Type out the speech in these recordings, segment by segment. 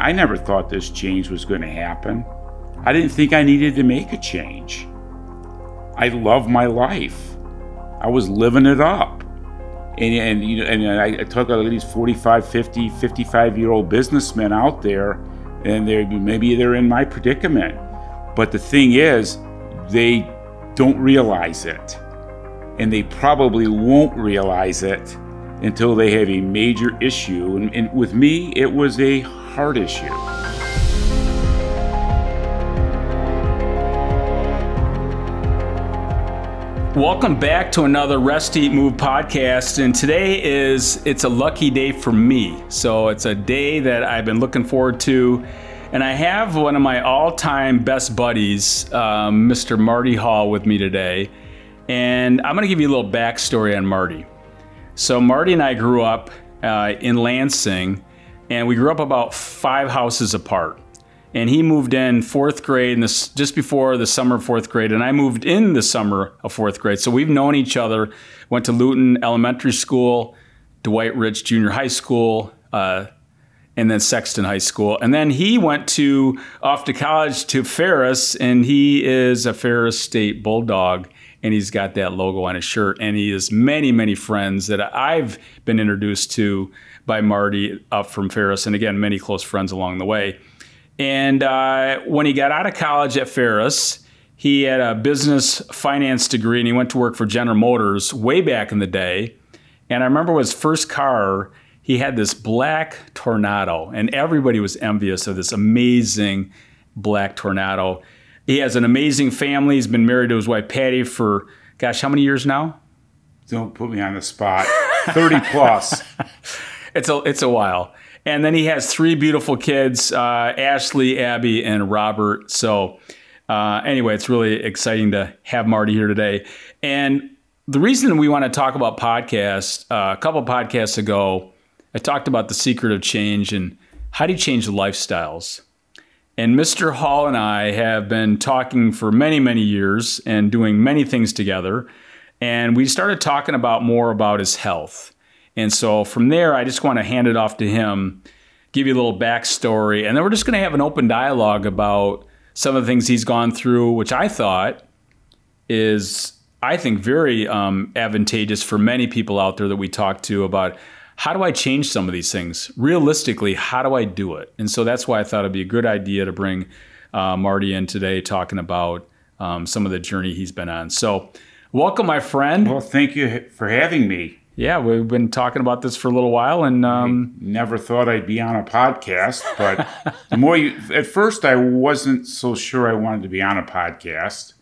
I never thought this change was going to happen. I didn't think I needed to make a change. I love my life. I was living it up. And, and you know, and I, I talk about these 45, 50, 55 year old businessmen out there, and they're maybe they're in my predicament. But the thing is, they don't realize it. And they probably won't realize it until they have a major issue. And, and with me, it was a heart issue. Welcome back to another Rest Eat Move podcast. And today is it's a lucky day for me. So it's a day that I've been looking forward to. And I have one of my all-time best buddies, um, Mr. Marty Hall, with me today. And I'm going to give you a little backstory on Marty. So Marty and I grew up uh, in Lansing, and we grew up about five houses apart. And he moved in fourth grade and this just before the summer of fourth grade and i moved in the summer of fourth grade. So we've known each other went to Lewton elementary school Dwight Rich junior high school uh, and then sexton high school. And then he went to off to college to ferris and he is a ferris state bulldog and he's got that logo on his shirt and he has many many friends that i've been introduced to by marty up from ferris and again many close friends along the way and uh, when he got out of college at Ferris, he had a business finance degree and he went to work for General Motors way back in the day. And I remember his first car, he had this black Toronado, and everybody was envious of this amazing black Toronado. He has an amazing family. He's been married to his wife Patty for, gosh, how many years now? Don't put me on the spot. 30 plus. it's a it's a while. And then he has three beautiful kids uh, Ashley, Abby, and Robert. So, uh, anyway, it's really exciting to have Marty here today. And the reason we want to talk about podcasts, uh, a couple podcasts ago, I talked about the secret of change and how do you change lifestyles. And Mr. Hall and I have been talking for many, many years and doing many things together. And we started talking about more about his health and so from there, I just want to hand it off to him, give you a little backstory, and then we're just going to have an open dialogue about some of the things he's gone through, which I thought is, I think, very um, advantageous for many people out there that we talk to about how do I change some of these things? Realistically, how do I do it? And so that's why I thought it'd be a good idea to bring uh, Marty in today talking about um, some of the journey he's been on. So, welcome, my friend. Well, thank you for having me yeah, we've been talking about this for a little while, and um, never thought I'd be on a podcast. But the more you, at first, I wasn't so sure I wanted to be on a podcast,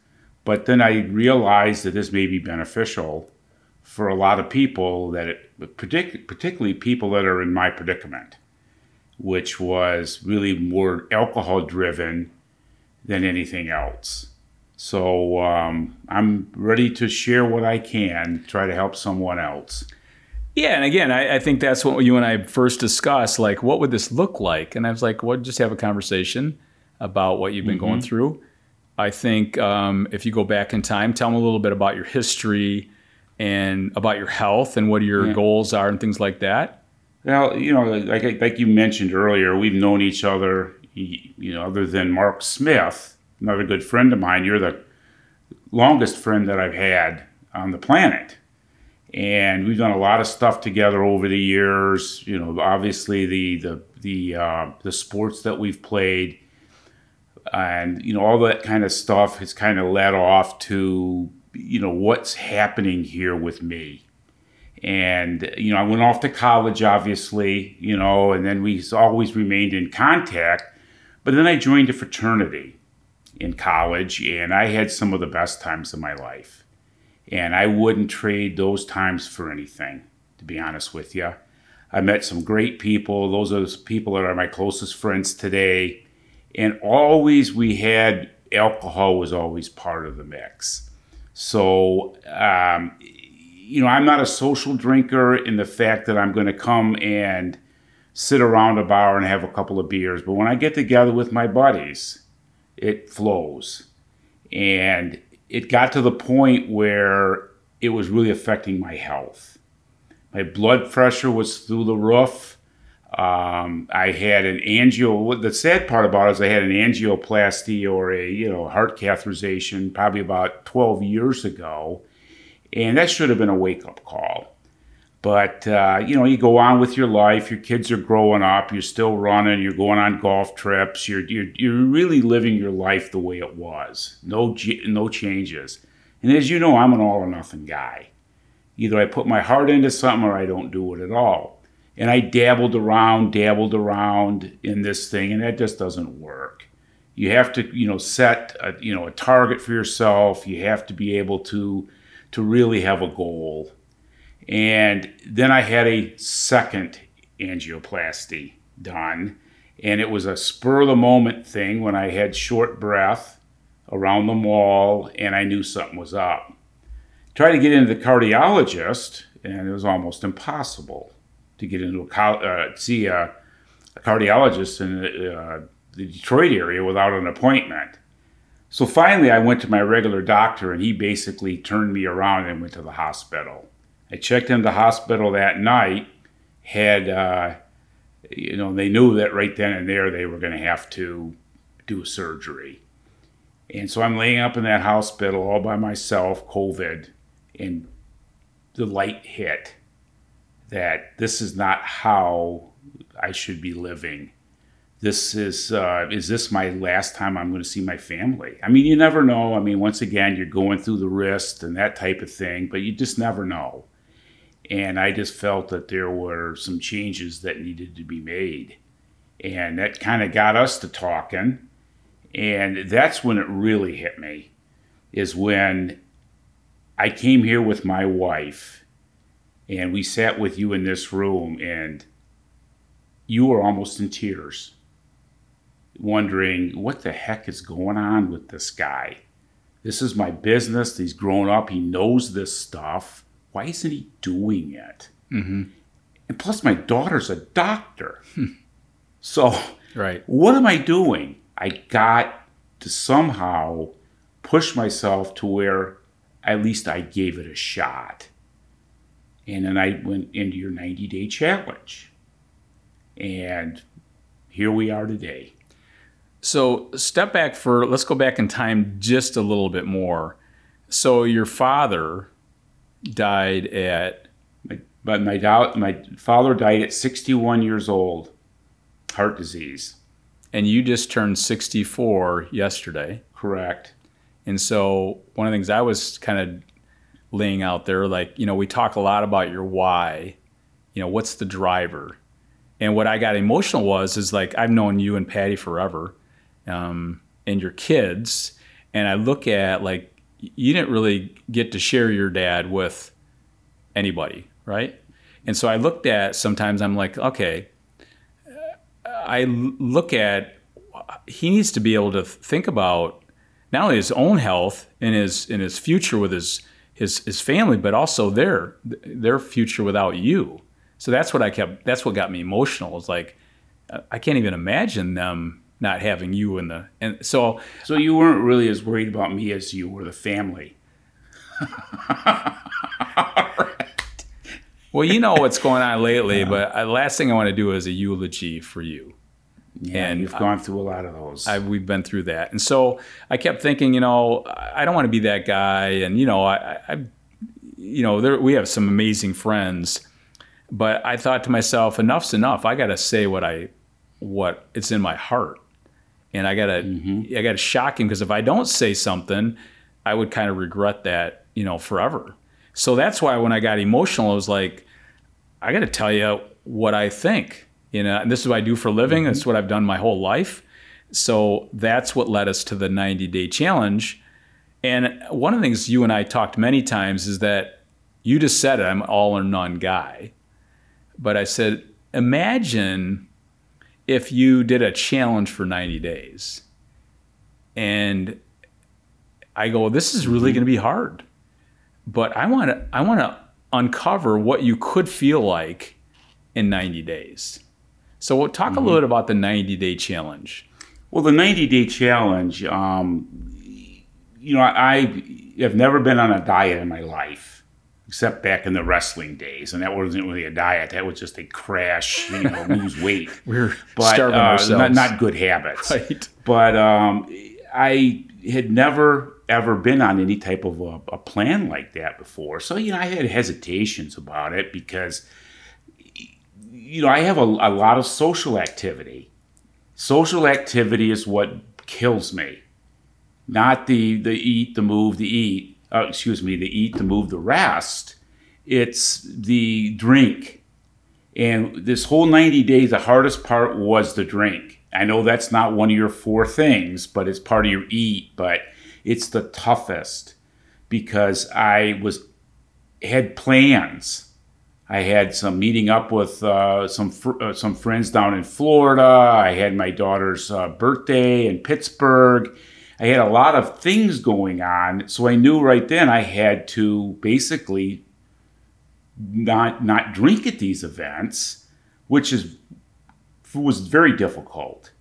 but then I realized that this may be beneficial for a lot of people that it, particularly people that are in my predicament, which was really more alcohol driven than anything else. So um, I'm ready to share what I can, try to help someone else. Yeah, and again, I, I, think that's what you and I first discussed. Like, what would this look like? And I was like, well, just have a conversation about what you've been mm-hmm. going through. I think um, if you go back in time, tell them a little bit about your history and about your health and what your yeah. goals are and things like that. Well, you know, like like you mentioned earlier, we've known each other. You know, other than Mark Smith, another good friend of mine. You're the longest friend that I've had on the planet. And we've done a lot of stuff together over the years. You know, obviously the the the uh, the sports that we've played, and you know all that kind of stuff has kind of led off to you know what's happening here with me. And you know, I went off to college, obviously, you know, and then we always remained in contact. But then I joined a fraternity, in college, and I had some of the best times of my life. And I wouldn't trade those times for anything, to be honest with you. I met some great people. Those are the people that are my closest friends today. And always we had alcohol was always part of the mix. So, um, you know, I'm not a social drinker in the fact that I'm going to come and sit around a bar and have a couple of beers. But when I get together with my buddies, it flows. And it got to the point where it was really affecting my health. My blood pressure was through the roof. Um, I had an angio. The sad part about it is I had an angioplasty or a you know heart catheterization probably about 12 years ago, and that should have been a wake up call. But uh, you know, you go on with your life. Your kids are growing up. You're still running. You're going on golf trips. You're you're, you're really living your life the way it was. No no changes. And as you know, I'm an all or nothing guy. Either I put my heart into something or I don't do it at all. And I dabbled around, dabbled around in this thing, and that just doesn't work. You have to, you know, set a, you know a target for yourself. You have to be able to to really have a goal and then I had a second angioplasty done. And it was a spur of the moment thing when I had short breath around the mall and I knew something was up. Tried to get into the cardiologist, and it was almost impossible to get into a uh, see a, a, cardiologist in uh, the Detroit area without an appointment. So finally, I went to my regular doctor, and he basically turned me around and went to the hospital. I checked into the hospital that night, had, uh, you know, they knew that right then and there they were going to have to do a surgery. And so I'm laying up in that hospital all by myself, COVID, and the light hit that this is not how I should be living. This is uh, is this my last time I'm going to see my family? I mean, you never know. I mean, once again, you're going through the wrist and that type of thing, but you just never know. And I just felt that there were some changes that needed to be made. And that kind of got us to talking. And that's when it really hit me, is when I came here with my wife and we sat with you in this room and you were almost in tears, wondering what the heck is going on with this guy. This is my business. He's grown up. He knows this stuff why isn't he doing it? Mm-hmm. And plus, my daughter's a doctor. so, right. what am I doing? I got to somehow push myself to where at least I gave it a shot. And then I went into your 90 day challenge. And here we are today. So, step back for, let's go back in time just a little bit more. So, your father died at. My, but my, my father died at 61 years old, heart disease. And you just turned 64 yesterday. Correct. And so one of the things I was kind of laying out there, like, you know, we talk a lot about your why, you know, what's the driver? And what I got emotional was, is like, I've known you and Patty forever um, and your kids. And I look at like you didn't really get to share your dad with anybody, right? And so I looked at sometimes I'm like, okay, I look at he needs to be able to think about not only his own health and his in his future with his his his family, but also their their future without you. So that's what I kept. That's what got me emotional. It's like I can't even imagine them not having you in the and so so you weren't really as worried about me as you were the family well you know what's going on lately yeah. but the last thing i want to do is a eulogy for you yeah, and you've gone through a lot of those. I, we've been through that, and so I kept thinking, you know, I don't want to be that guy, and you know, I, I you know, there, we have some amazing friends, but I thought to myself, enough's enough. I got to say what I, what it's in my heart, and I gotta mm-hmm. I gotta shock him because if I don't say something, I would kind of regret that you know forever. So that's why when I got emotional, I was like, I got to tell you what I think. You know, and this is what I do for a living. Mm-hmm. That's what I've done my whole life. So that's what led us to the 90 day challenge. And one of the things you and I talked many times is that you just said it, I'm all or none guy. But I said, imagine if you did a challenge for 90 days and I go, this is really mm-hmm. going to be hard, but I want to, I want to uncover what you could feel like in 90 days. So we'll talk mm-hmm. a little bit about the 90 day challenge. Well, the 90 day challenge, um, you know, I, have never been on a diet in my life. except back in the wrestling days, and that wasn't really a diet. That was just a crash, you know, lose weight. We were but starving uh, ourselves. not, not good habits. Right. But um, I had never ever been on any type of a, a plan like that before, so you know I had hesitations about it because you know I have a, a lot of social activity. Social activity is what kills me, not the the eat, the move, the eat. Uh, excuse me, the eat, the move, the rest. It's the drink. And this whole 90 days, the hardest part was the drink. I know that's not one of your four things, but it's part of your eat, but it's the toughest because I was had plans. I had some meeting up with uh, some fr- uh, some friends down in Florida. I had my daughter's uh, birthday in Pittsburgh. I had a lot of things going on, so I knew right then I had to basically not not drink at these events, which is was very difficult.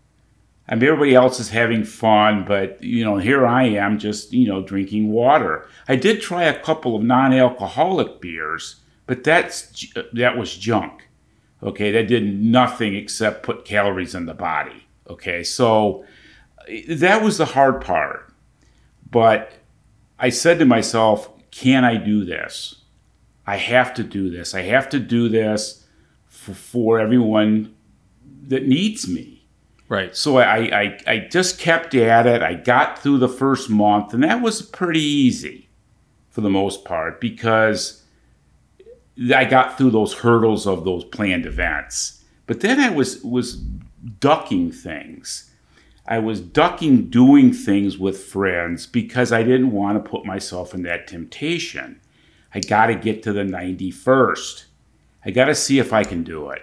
I mean, everybody else is having fun, but you know, here I am just you know drinking water. I did try a couple of non-alcoholic beers, but that's that was junk. Okay, that did nothing except put calories in the body. Okay, so that was the hard part. But I said to myself, can I do this? I have to do this. I have to do this for, for everyone that needs me. Right. So I, I, I just kept at it. I got through the first month, and that was pretty easy for the most part because I got through those hurdles of those planned events. But then I was was ducking things. I was ducking doing things with friends because I didn't want to put myself in that temptation. I got to get to the 91st. I got to see if I can do it.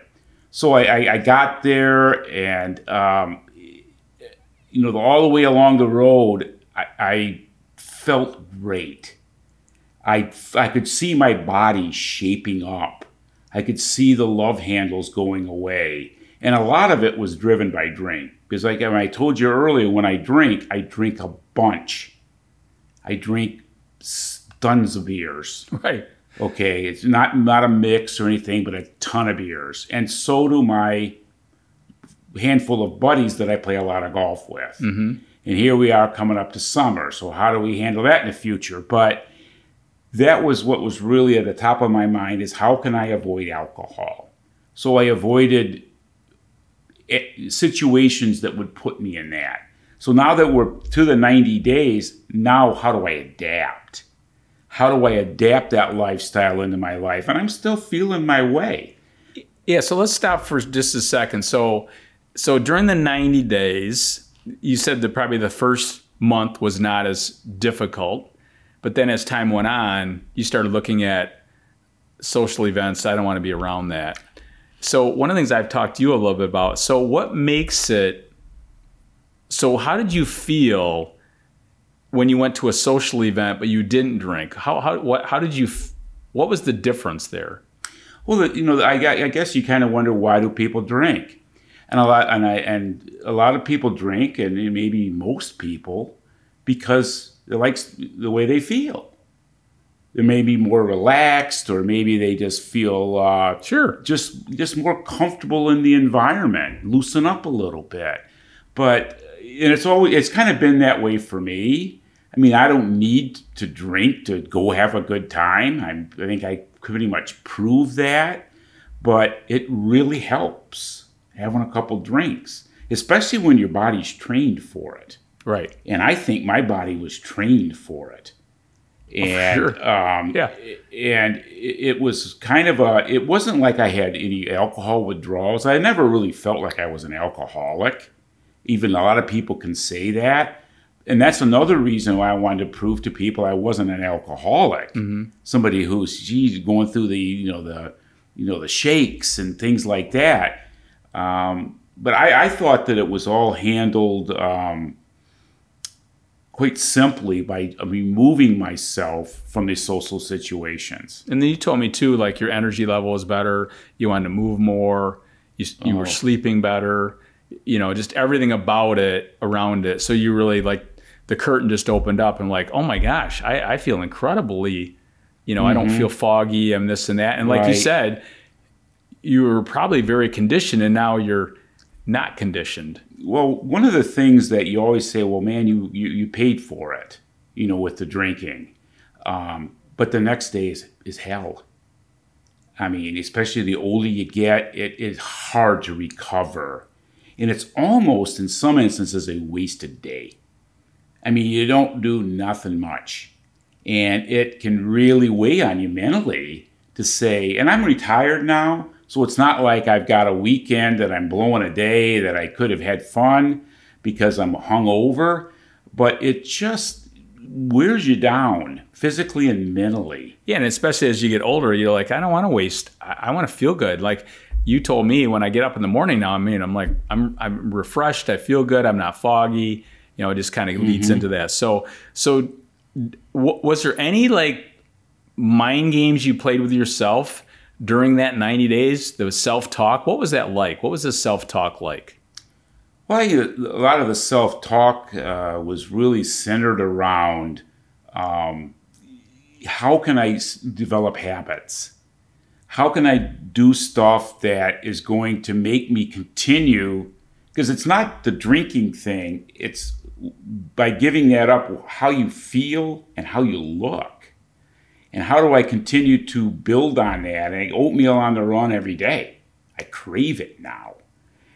So I, I, I got there, and um, you know, all the way along the road, I, I felt great. I, I could see my body shaping up. I could see the love handles going away. And a lot of it was driven by drink. Because, like I told you earlier, when I drink, I drink a bunch. I drink tons of beers. Right. Okay, it's not not a mix or anything, but a ton of beers, and so do my handful of buddies that I play a lot of golf with. Mm-hmm. And here we are coming up to summer, so how do we handle that in the future? But that was what was really at the top of my mind: is how can I avoid alcohol? So I avoided eh, situations that would put me in that. So now that we're to the 90 days, now how do I adapt? how do I adapt that lifestyle into my life? And I'm still feeling my way. Yeah, so let's stop for just a second. So so during the 90 days, you said that probably the first month was not as difficult, but then as time went on, you started looking at social events. I don't want to be around that. So one of the things I've talked to you a little bit about. So what makes it so how did you feel when you went to a social event but you didn't drink? How how what how did you what was the difference there? Well, you know, I, I guess you kind of wonder why do people drink, and a lot and I and a lot of people drink, and maybe most people because they like the way they feel. They may be more relaxed, or maybe they just feel uh, sure, just just more comfortable in the environment, loosen up a little bit. But and it's always it's kind of been that way for me. I mean, I don't need to drink to go have a good time. I'm, I think I pretty much prove that, but it really helps having a couple drinks, especially when your body's trained for it. Right. And I think my body was trained for it. And oh, sure. um, yeah, and it was kind of a. It wasn't like I had any alcohol withdrawals. I never really felt like I was an alcoholic. Even a lot of people can say that and that's another reason why I wanted to prove to people I wasn't an alcoholic. Mm-hmm. Somebody who's geez, going through the you know the you know the shakes and things like that. Um, but I, I, thought that it was all handled um, quite simply by removing myself from these social situations. And then you told me too, like your energy level was better. You wanted to move more. You, you oh. were sleeping better. You know, just everything about it, around it. So you really like the curtain just opened up and like, oh my gosh, I, I feel incredibly You know, I don't mm-hmm. feel foggy. I'm this and that. And like you said, you were probably very conditioned, and now you're not conditioned. Well, one of the things that you always say, well, man, you you, you paid for it, you know, with the drinking, um, but the next day is is hell. I mean, especially the older you get, it is hard to recover, and it's almost in some instances a wasted day. I mean, you don't do nothing much, and it can really weigh on you mentally to say. And I'm retired now, so it's not like I've got a weekend that I'm blowing a day that I could have had fun because I'm hungover, but it just wears you down physically and mentally. Yeah, and especially as you get older, you're like, I don't want to waste. I, I want to feel good. Like you told me when I get up in the morning now, I mean, I'm like, I'm I'm refreshed. I feel good. I'm not foggy. You know, it just kind of leads mm-hmm. into that. So, so w- was there any like mind games you played with yourself during that 90 days? The self talk. What was that like? What was the self talk like? Well, a lot of the self talk uh, was really centered around um, how can I s- develop habits? How can I do stuff that is going to make me continue? Because it's not the drinking thing, it's by giving that up, how you feel and how you look. And how do I continue to build on that? And oatmeal on the run every day. I crave it now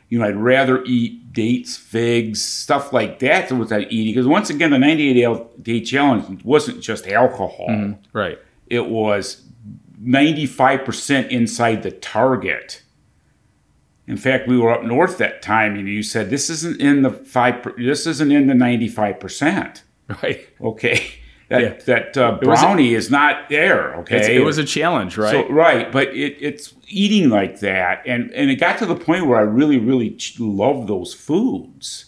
you know, I'd rather eat dates, figs, stuff like that than what I eating. Because once again, the 98 day challenge wasn't just alcohol. Mm-hmm. Right. It was 95% inside the target. In fact, we were up north that time, and you said this isn't in the five. This isn't in the 95%. Right. Okay, that Yeah. that uh, was a- brownie is not there. Okay, it was a challenge, right? so, right, but it, it's eating like that, and and it got to the point where I really, really love those foods.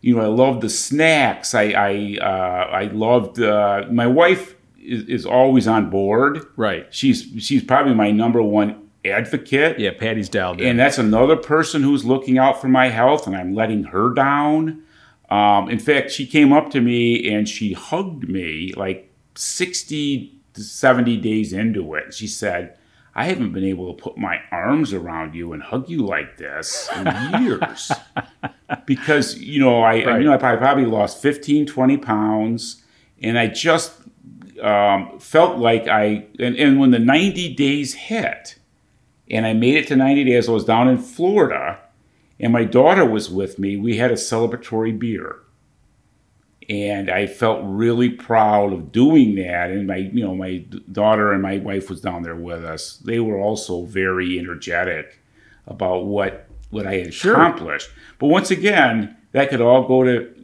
You know, I love the snacks. I I uh, I loved. Uh, my wife is, is always on board. right. She's she's probably my number one advocate. Yeah, Patty's dialed in. And that's another person who's looking out for my health, and I'm letting her down. Um, in fact, she came up to me and she hugged me like 60 to 70 days into it. She said, I haven't been able to put my arms around you and hug you like this in years. because, you know, I, Right. you know, I probably, probably lost 15, 20 pounds, and I just um, felt like I, and, and when the 90 days hit, and I made it to 90 days. I was down in Florida, and my daughter was with me. We had a celebratory beer, and I felt really proud of doing that. And my, you know, my daughter and my wife was down there with us. They were also very energetic about what what I had accomplished. But once again, that could all go to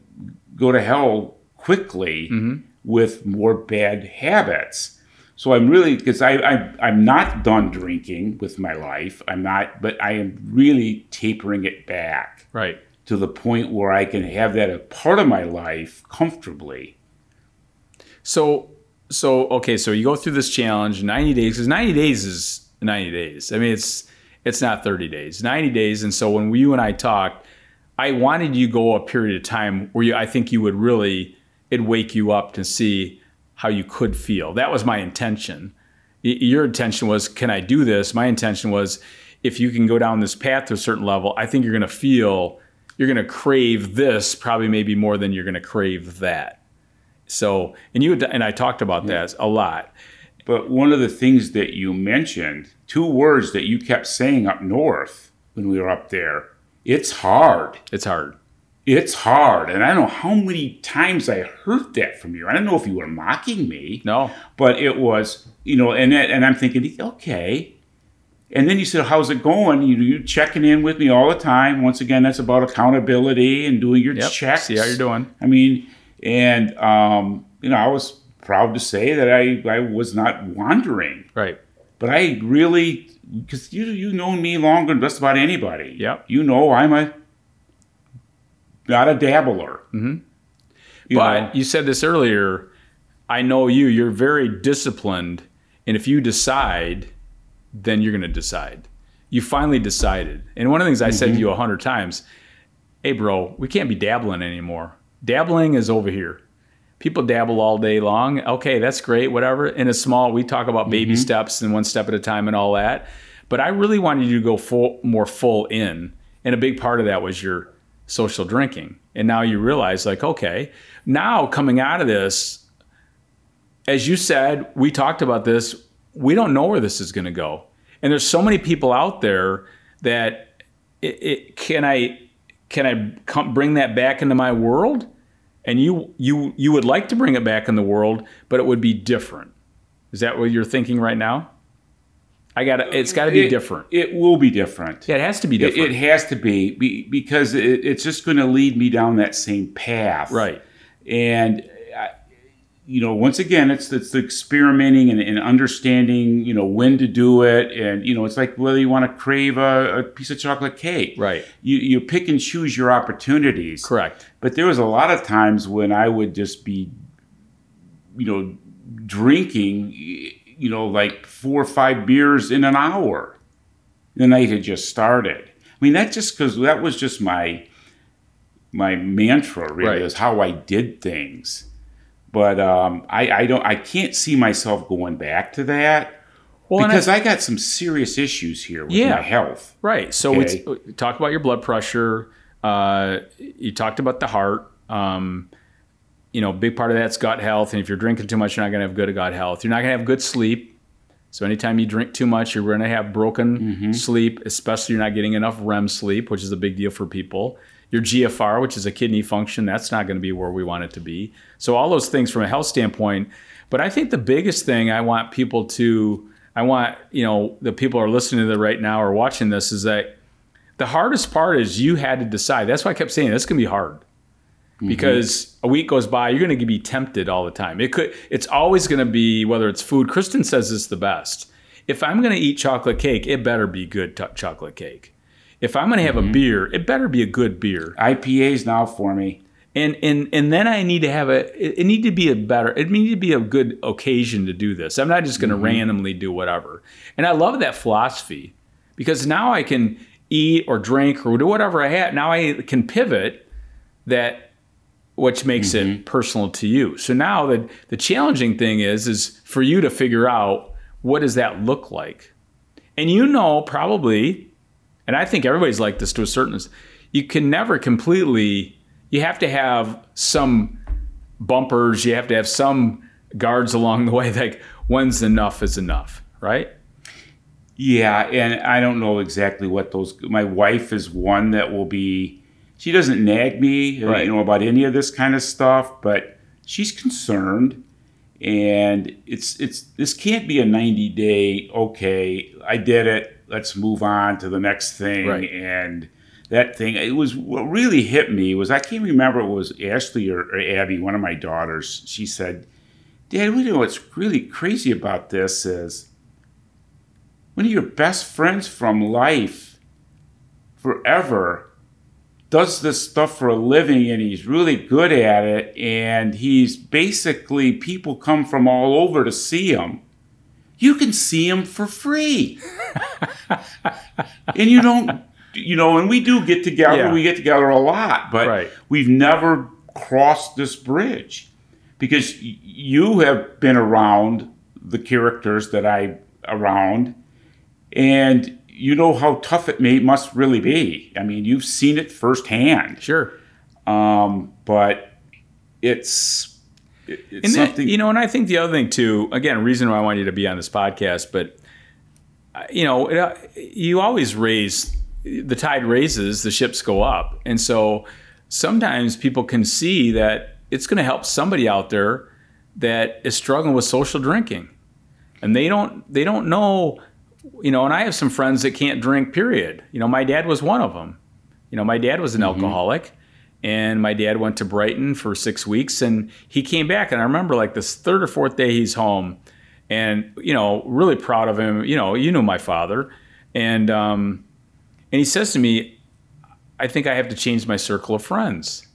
go to hell quickly mm-hmm. with more bad habits. So I'm really because I, I I'm not done drinking with my life. I'm not, but I am really tapering it back right. to the point where I can have that a part of my life comfortably. So, so okay, so you go through this challenge, 90 days, because 90 days is 90 days. I mean, it's it's not 30 days, 90 days. And so when you and I talked, I wanted you to go a period of time where you, I think you would really, it'd wake you up to see how you could feel. That was my intention. Y- Your intention was, can I do this? My intention was, if you can go down this path to a certain level, I think you're going to feel, you're going to crave this probably maybe more than you're going to crave that. So, and you and I talked about that a lot. But one of the things that you mentioned, two words that you kept saying up north when we were up there, it's hard. It's hard. It's hard. And I don't know how many times I heard that from you. I don't know if you were mocking me. No, but it was you know and that, and I'm thinking okay and then you said how's it going you you checking in with me all the time once again that's about accountability and doing your Yep. checks See how you're doing. I mean and um, you know I was proud to say that I I was not wandering right. but I really because you you know me longer than just about anybody Yep. you know I'm a not a dabbler mm-hmm. you but know. you said this earlier. I know you. You're very disciplined, and if you decide, then you're going to decide. You finally decided. And one of the things I said to you a hundred times, "Hey, bro, we can't be dabbling anymore. Dabbling is over here. people dabble all day long. Okay, that's great, whatever. In a small, we talk about baby steps and one step at a time and all that. But I really wanted you to go full, more full in. And a big part of that was your social drinking. And now you realize, like, okay, now coming out of this, as you said, we talked about this, we don't know where this is going to go. And there's so many people out there that it, it, can I can I come, bring that back into my world? And you you you would like to bring it back in the world, but it would be different. Is that what you're thinking right now? I got to uh, It's got to be It- different. It will be different. Yeah, it has to be It, different. it has to be, be because it, it's just going to lead me down that same path. right. and I- you know once again it's it's the experimenting and, and understanding you know when to do it and you know it's like whether you want to crave a, a piece of chocolate cake Right. you you pick and choose your opportunities Correct. but there was a lot of times when i would just be you know drinking you know like four or five beers in an hour the night had just started i mean that just because that was just my my mantra really Right. is how I did things. But um, I, I don't I can't see myself going back to that Well, and I- because I, got some serious issues here with Yeah. my health. Right. So we, t- we talked about your blood pressure. Uh, you talked about the heart. Um, you know, big part of that's gut health. And if you're drinking too much, you're not going to have good gut health. You're not going to have good sleep. So anytime you drink too much, you're going to have broken Mm-hmm. sleep. Especially you're not getting enough REM sleep, which is a big deal for people. Your GFR, which is a kidney function, that's not going to be where we want it to be. So all those things from a health standpoint. But I think the biggest thing I want people to, I want you know the people are listening to it right now or watching this is that the hardest part is you had to decide. That's why I kept saying this can be hard Mm-hmm. because a week goes by, you're going to be tempted all the time. It could, it's always going to be whether it's food. Kristen says it's the best. If I'm going to eat chocolate cake, it better be good t- chocolate cake. If I'm going to have a mm-hmm. beer, it better be a good beer. IPAs now for me. And and and then I need to have a. It, it need to be a better. It need to be a good occasion to do this. I'm not just going to mm-hmm. randomly do whatever. And I love that philosophy because now I can eat or drink or do whatever I have. Now I can pivot that, which makes it mm-hmm. personal to you. So now the the challenging thing is is for you to figure out what does that look like, and you know probably and I think everybody's like this to a certain. You can never completely. You have to have some bumpers. You have to have some guards along the way. Like when's enough is enough, right? Yeah, and I don't know exactly what those. My wife is one that will be. She doesn't nag me, Right. you know, about any of this kind of stuff, but she's concerned, and it's it's this can't be a ninety day. Okay, I did it. Let's move on to the next thing, Right. and that thing. It was what really hit me was I can't remember it was Ashley or, or Abby, one of my daughters. She said, "Dad, you know what's really crazy about this is." one of your best friends from life forever does this stuff for a living and he's really good at it. And he's basically people come from all over to see him. You can see him for free. And you don't you know and we do get together. Yeah. we get together a lot but Right. we've never crossed this bridge because you have been around the characters that I around. And you know how tough it may must really be. I mean, you've seen it firsthand. Sure. Um, but it's it- it's And that- you know, and I think the other thing too. Again, reason why I want you to be on this podcast, but uh, you know, it, uh, you always raise the tide raises, the ships go up, and so sometimes people can see that it's going to help somebody out there that is struggling with social drinking, and they don't they don't know. You know, and I have some friends that can't drink. Period. You know, my dad was one of them. You know, my dad was an alcoholic, and my dad went to Brighton for six weeks, and he came back. And I remember like this third or fourth day he's home, and you know, really proud of him. You know, you know my father, and um, and he says to me, "I think I have to change my circle of friends."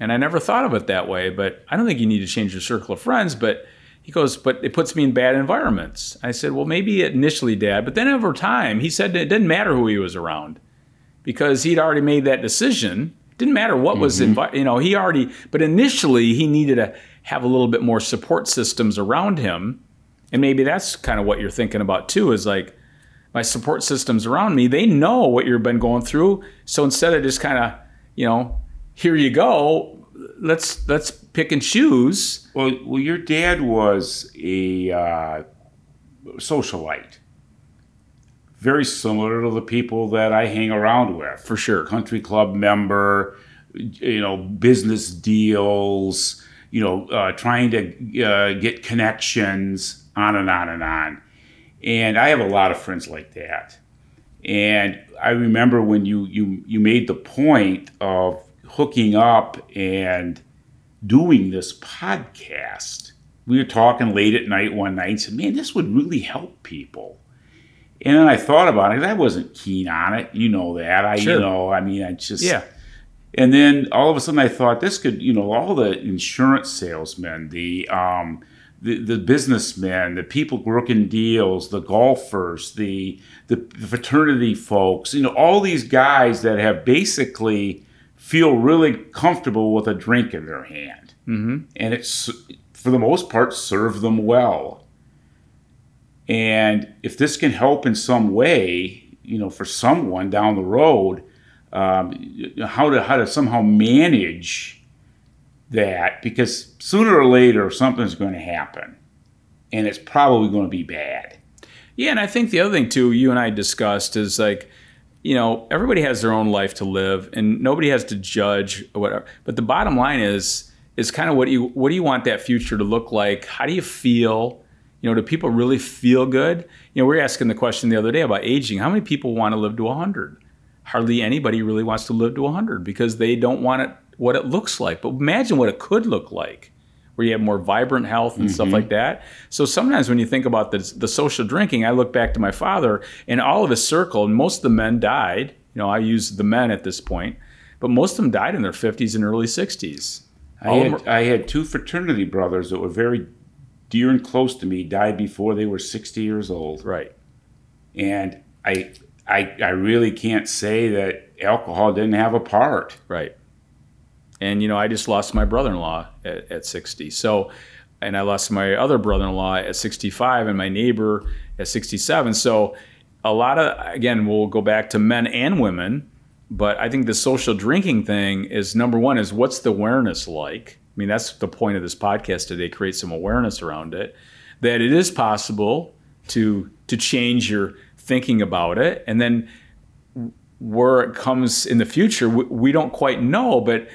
And I never thought of it that way, but I don't think you need to change your circle of friends. But he goes, but it puts me in bad environments. I said, well, maybe initially, Dad, but then over time, he said it didn't matter who he was around because he'd already made that decision Didn't matter what was mm-hmm. invi- you know, he already but initially he needed to have a little bit more support systems around him. And maybe that's kind of what you're thinking about too is like my support systems around me, they know what you've been going through. So instead of just kind of, you know, here you go, let's let's pick and choose. Well, well, your dad was a uh, socialite, very similar to the people that I hang around with. For sure. country club member, you know, business deals, you know, uh, trying to uh, get connections, on and on and on. And I have a lot of friends like that. And I remember when you you you made the point of hooking up and doing this podcast. We were talking late at night one night and said, "Man, this would really help people." And then I thought about it. I wasn't keen on it. You know that. I Sure. you know, I mean, I just Yeah. and then all of a sudden, I thought this could, you know, all the insurance salesmen, the um, the, the businessmen, the people working deals, the golfers, the, the the fraternity folks, you know, all these guys that have basically feel really comfortable with a drink in their hand, mm-hmm. and it's for the most part serve them well. And if this can help in some way, you know, for someone down the road, um, how to how to somehow manage that because sooner or later something's going to happen, and it's probably going to be bad. Yeah, and I think the other thing too, you and I discussed is like, you know, everybody has their own life to live, and nobody has to judge or whatever. But the bottom line is, is kind of what do you what do you want that future to look like? How do you feel? You know, do people really feel good? You know, we were asking the question the other day about aging. How many people want to live to 100? Hardly anybody really wants to live to 100 because they don't want it what it looks like. But imagine what it could look like where you have more vibrant health and stuff like mm-hmm. that. So sometimes when you think about the, the social drinking, I look back to my father and all of his circle, and most of the men died. You know, I use the men at this point, but most of them died in their 50s and early 60s. I had, I had two fraternity brothers that were very dear and close to me died before they were 60 years old. Right. And I, I, I really can't say that alcohol didn't have a part. Right. And you know, I just lost my brother-in-law at, at 60. So, and I lost my other brother-in-law at 65, and my neighbor at 67. So, a lot of again, we'll go back to men and women, but I think the social drinking thing is number one. Is what's the awareness like? I mean, that's the point of this podcast today: create some awareness around it. That it is possible to to change your thinking about it, and then where it comes in the future, we, we don't quite know. But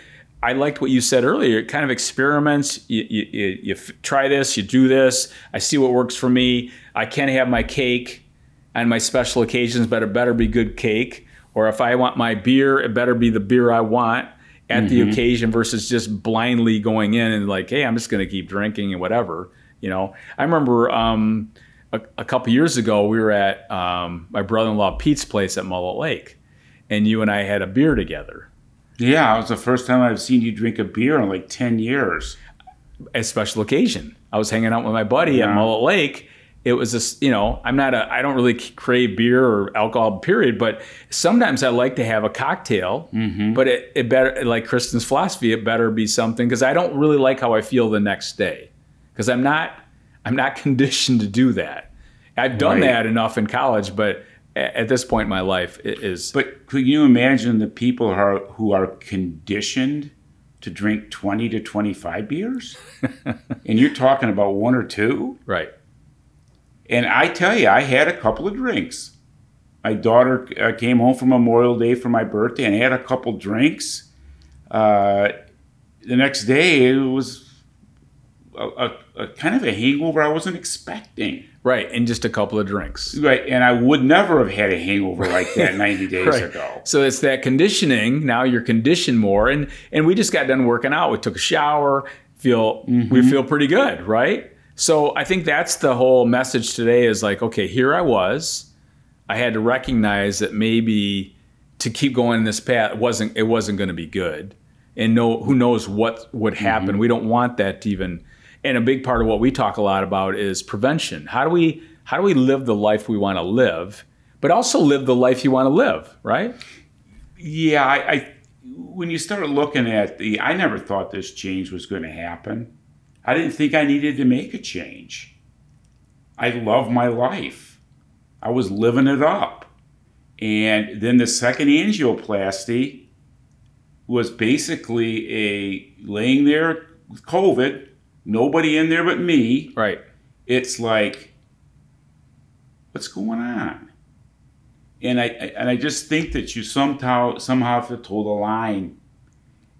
I liked what you said earlier. It kind of experiments. You, you, you, you f- try this, you do this. I see what works for me. I can't have my cake on my special occasions, but it better be good cake. Or if I want my beer, it better be the beer I want at the occasion versus just blindly going in and like, hey, I'm just going to keep drinking and whatever. You know, I remember um, a, a couple years ago we were at um, my brother-in-law Pete's place at Mullet Lake, and you and I had a beer together. Yeah, it was the first time I've seen you drink a beer in like 10 years. a special occasion. I was hanging out with my buddy at Mullet Lake. It was this, you know, I'm not a, I don't really crave beer or alcohol, period. But sometimes I like to have a cocktail. Mm-hmm. But it, it better, like Kristen's philosophy, it better be something because I don't really like how I feel the next day because I'm not, I'm not conditioned to do that. I've done Right. that enough in college, but at this point in my life, is. But could you imagine the people who are, who are conditioned to drink 20 to 25 beers? and you're talking about one or two? right. And I tell you, I had a couple of drinks. My daughter uh, came home for Memorial Day for my birthday and I had a couple drinks. Uh, the next day, it was a, a, a kind of a hangover I wasn't expecting. Right. And just a couple of drinks. Right, and I would never have had a hangover like that 90 days Right. ago. So it's that conditioning. Now you're conditioned more, and and we just got done working out. We took a shower. Feel we mm-hmm. feel pretty good, right? So I think that's the whole message today. Is like, okay, here I was. I had to recognize that maybe to keep going in this path wasn't it wasn't going to be good, and no, who knows what would mm-hmm. happen. We don't want that to even. And a big part of what we talk a lot about is prevention. How do we how do we live the life we want to live, but also live the life you want to live, right? Yeah, I, I when you start looking at the, I never thought this change was going to happen. I didn't think I needed to make a change. I love my life. I was living it up. And then the second angioplasty was basically a laying there with COVID, nobody in there but me. Right. It's like, what's going on? And I and I just think that you somehow somehow have to toe the line.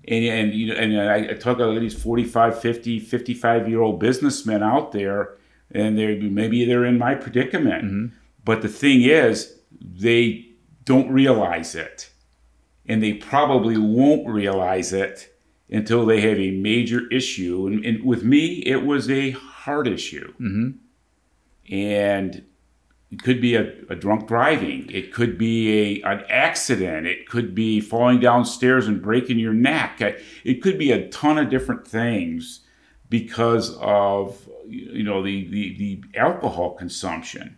And, and you know, and I, I talk about these 45, 50, 55 year old businessmen out there, and they maybe they're in my predicament. Mm-hmm. But the thing is, they don't realize it. And they probably won't realize it until they have a major issue. And, and with me, it was a heart issue. And it could be a, a drunk driving. It could be a, an accident. It could be falling downstairs and breaking your neck. It could be a ton of different things because of you know the, the, the alcohol consumption.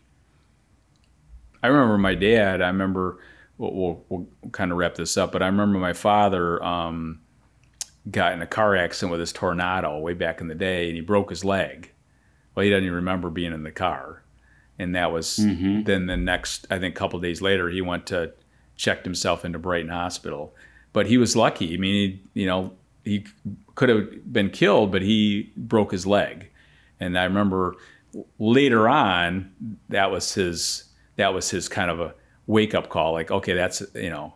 I remember my dad. I remember we'll, we'll, we'll kind of wrap this up, but I remember my father um, got in a car accident with his Toronado way back in the day, and he broke his leg. Well, he doesn't even remember being in the car, and that was mm-hmm. then the next. I think a couple days later, he went to checked himself into Brighton Hospital, but he was lucky. I mean, he, you know, he could have been killed, but he broke his leg, and I remember later on that was his that was his kind of a wake up call like okay that's you know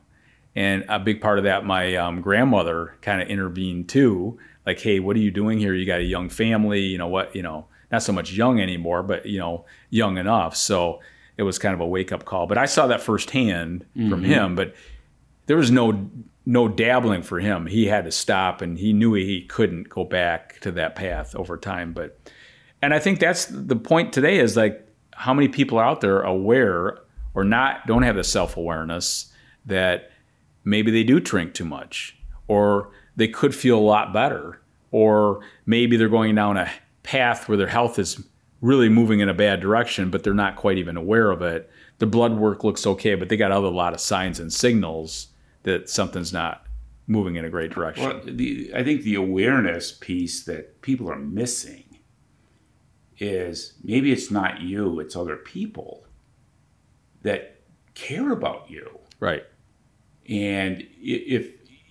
and a big part of that my um, grandmother kind of intervened too like hey what are you doing here? You got a young family you know what you know not so much young anymore but you know young enough. So it was kind of a wake up call but i saw that firsthand from him but there was no no dabbling for him. He had to stop and he knew he couldn't go back to that path over time but and I think that's the point today is like how many people are out there aware or not don't have the self awareness that maybe they do drink too much or they could feel a lot better or maybe they're going down a path where their health is really moving in a bad direction but they're not quite even aware of it. The blood work looks okay but they got other lot of signs and signals that something's not moving in a great direction. Well, the, I think the awareness piece that people are missing is maybe it's not you, it's other people that care about you. right And if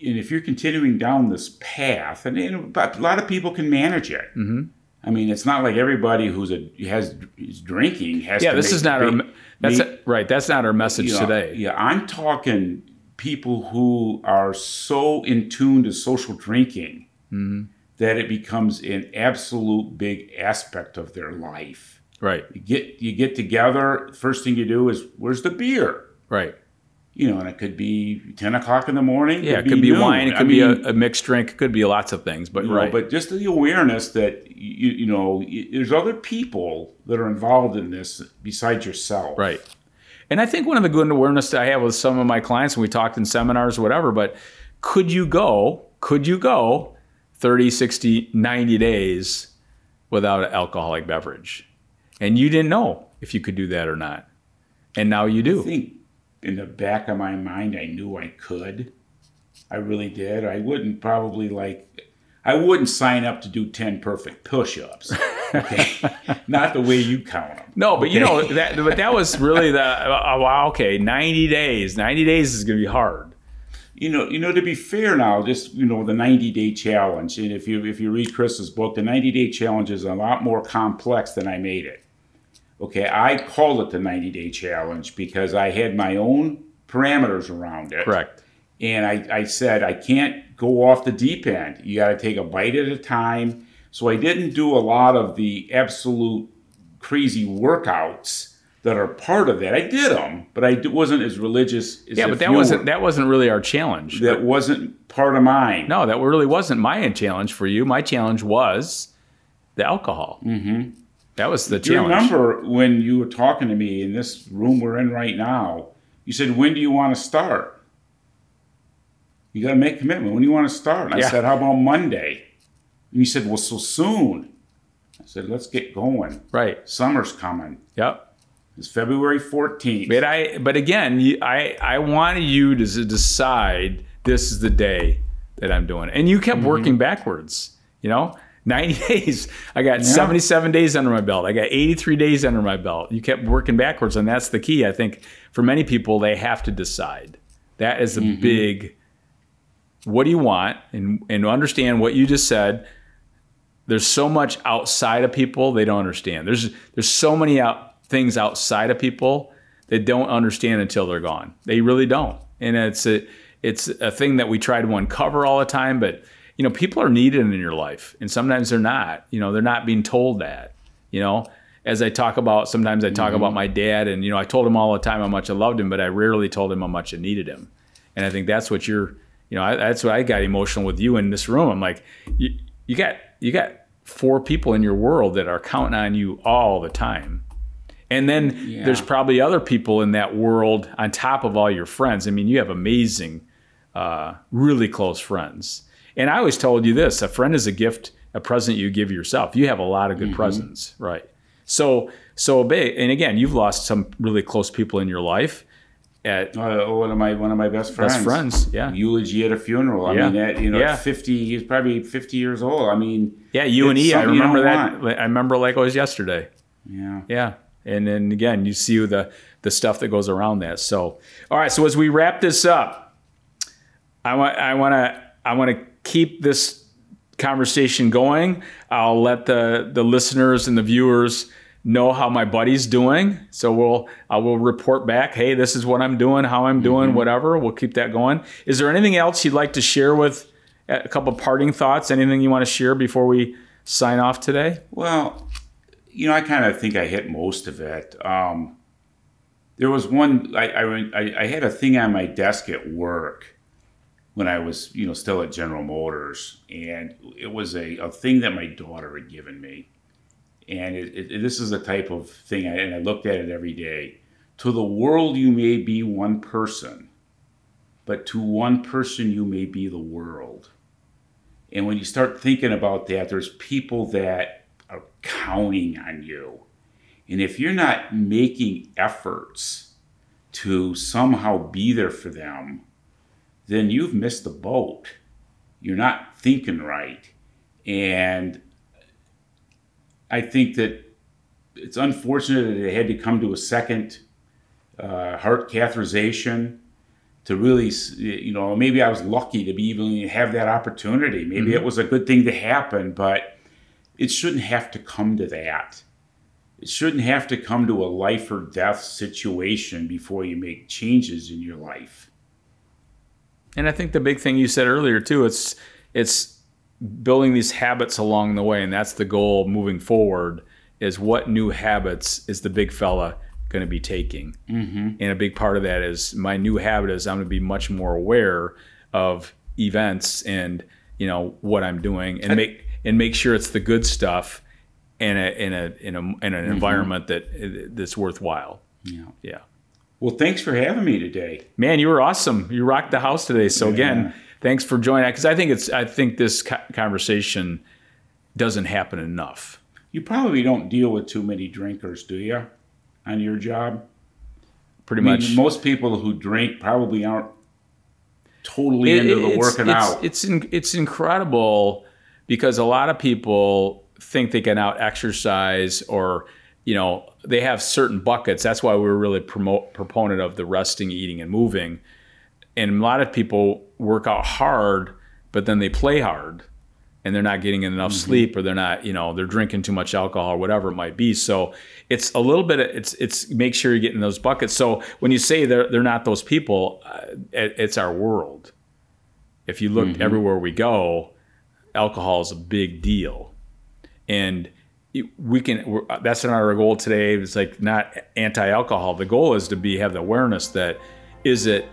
and if you're continuing down this path, and, and a lot of people can manage it. Mm-hmm. I mean, it's not like everybody who's a has is drinking has. yeah this make- is not our that's make- right that's not our message you know, today Yeah, I'm talking people who are so in tune to social drinking Mm-hmm. that it becomes an absolute big aspect of their life. right You get you get together. First thing you do is where's the beer? right You know, and it could be ten o'clock in the morning. Yeah, it could be noon. wine, it I could be mean, a, a mixed drink, it could be lots of things, but you know, right. but just the awareness that you you know there's other people that are involved in this besides yourself. right. And I think one of the good awareness that I have with some of my clients when we talked in seminars or whatever, but could you go, could you go 30, 60, 90 days without an alcoholic beverage? And you didn't know if you could do that or not. And now you I do. In the back of my mind, I knew I could. I really did. I wouldn't probably like. I wouldn't sign up to do ten perfect push-ups. Okay, not the way you count them. No, but you know that but that was really the uh, wow, okay, 90 days. 90 days is going to be hard. You know, you know. To be fair, now, just you know, the ninety-day challenge, and if you if you read Chris's book, the ninety-day challenge is a lot more complex than I made it. Okay, I called it the ninety-day challenge because I had my own parameters around it. Correct. and I, I said I can't go off the deep end. You got to take a bite at a time. So I didn't do a lot of the absolute crazy workouts that are part of that. I did them, but I wasn't as religious as Yeah, but that wasn't were. that wasn't really our challenge. that wasn't part of mine. No, that really wasn't my challenge for you. My challenge was the alcohol. Mm-hmm. That was the Do you challenge. remember when you were talking to me in this room we're in right now? You said, "When do you want to start?" You got to make a commitment. When do you want to start? And I said, "How about Monday?" And you said, "Well, so soon." I said, "Let's get going. Right. Summer's coming. Yep. It's February 14th." But I, but again, I, I wanted you to decide this is the day that I'm doing. it. And you kept mm-hmm. working backwards, you know? 90 days. I got 77 days under my belt. I got 83 days under my belt. You kept working backwards, and that's the key. I think for many people, they have to decide. That is a mm-hmm. big what do you want and and understand what you just said there's so much outside of people they don't understand there's there's so many out, things outside of people that don't understand until they're gone they really don't and it's a it's a thing that we try to uncover all the time but you know people are needed in your life and sometimes they're not you know they're not being told that you know as i talk about sometimes i talk about my dad and you know i told him all the time how much i loved him but i rarely told him how much i needed him and i think that's what you're you know I, that's what i got emotional with you in this room i'm like you, you got you got four people in your world that are counting on you all the time and then Yeah. there's probably other people in that world on top of all your friends. I mean, you have amazing, uh, really close friends. And I always told you this a friend is a gift, a present you give yourself. You have a lot of good presents, right? So, so big. And again, you've lost some really close people in your life at Uh, one of my one of my best friends. best friends. Yeah. Eulogy at a funeral. I Yeah. mean, at, you know, Yeah. fifty, he's probably fifty years old. I mean, Yeah. You and E, I remember that. I remember like it was yesterday. yeah. Yeah. And then again, you see the the stuff that goes around that. So, all right. So as we wrap this up, I want I want to I want to keep this conversation going. I'll let the the listeners and the viewers know how my buddy's doing. So we'll I will report back. Hey, this is what I'm doing, how I'm doing, whatever. We'll keep that going. Is there anything else you'd like to share with a couple parting thoughts? Anything you want to share before we sign off today? Well, you know, I kind of think I hit most of it. Um, there was one. I, I I had a thing on my desk at work when I was, you know, still at General Motors, and it was a, a thing that my daughter had given me, and it, it, this is the type of thing, I, and I looked at it every day. To the world, you may be one person, but to one person, you may be the world. And when you start thinking about that, there's people that are counting on you. And if you're not making efforts to somehow be there for them, then you've missed the boat. You're not thinking right. And I think that it's unfortunate that it had to come to a second uh, heart catheterization to really, you know, maybe I was lucky to be even have that opportunity. Maybe it was a good thing to happen, but it shouldn't have to come to that. It shouldn't have to come to a life or death situation before you make changes in your life. And I think the big thing you said earlier too, it's it's building these habits along the way, and that's the goal moving forward. Is what new habits is the big fella going to be taking? Mm-hmm. And a big part of that is my new habit is I'm going to be much more aware of events and you know what I'm doing, and make and make sure it's the good stuff in a in a in a in an environment that that's worthwhile. Yeah. Yeah. Well, thanks for having me today. Man, you were awesome. You rocked the house today. So again, thanks for joining. Because I think it's I think this conversation doesn't happen enough. You probably don't deal with too many drinkers, do you, on your job? Pretty I mean, much. most people who drink probably aren't totally into the it's, working it's, out. It's in, it's incredible because a lot of people think they can out exercise or you know they have certain buckets. That's why we're really promote proponent of the resting, eating, and moving. And a lot of people work out hard, but then they play hard and they're not getting enough sleep or they're not you know they're drinking too much alcohol or whatever it might be. So it's a little bit of, it's it's make sure you're getting those buckets. So when you say they're they're not those people uh, it, it's our world. If you look everywhere we go alcohol is a big deal. And we can that's not our goal today it's like not anti-alcohol the goal is to be have the awareness that is it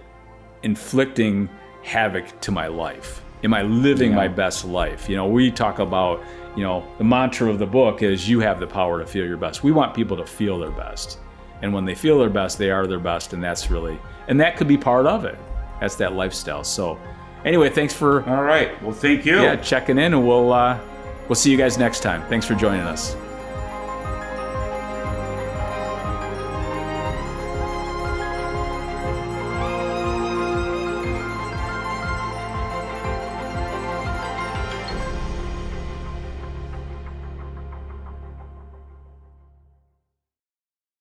inflicting havoc to my life? Am I living my best life? You know, we talk about, you know, the mantra of the book is you have the power to feel your best. We want people to feel their best. And when they feel their best, they are their best. And that's really, and that could be part of it. That's that lifestyle. So, anyway, thanks for All right. Well, thank you. yeah, checking in and we'll, uh, we'll see you guys next time. Thanks for joining us.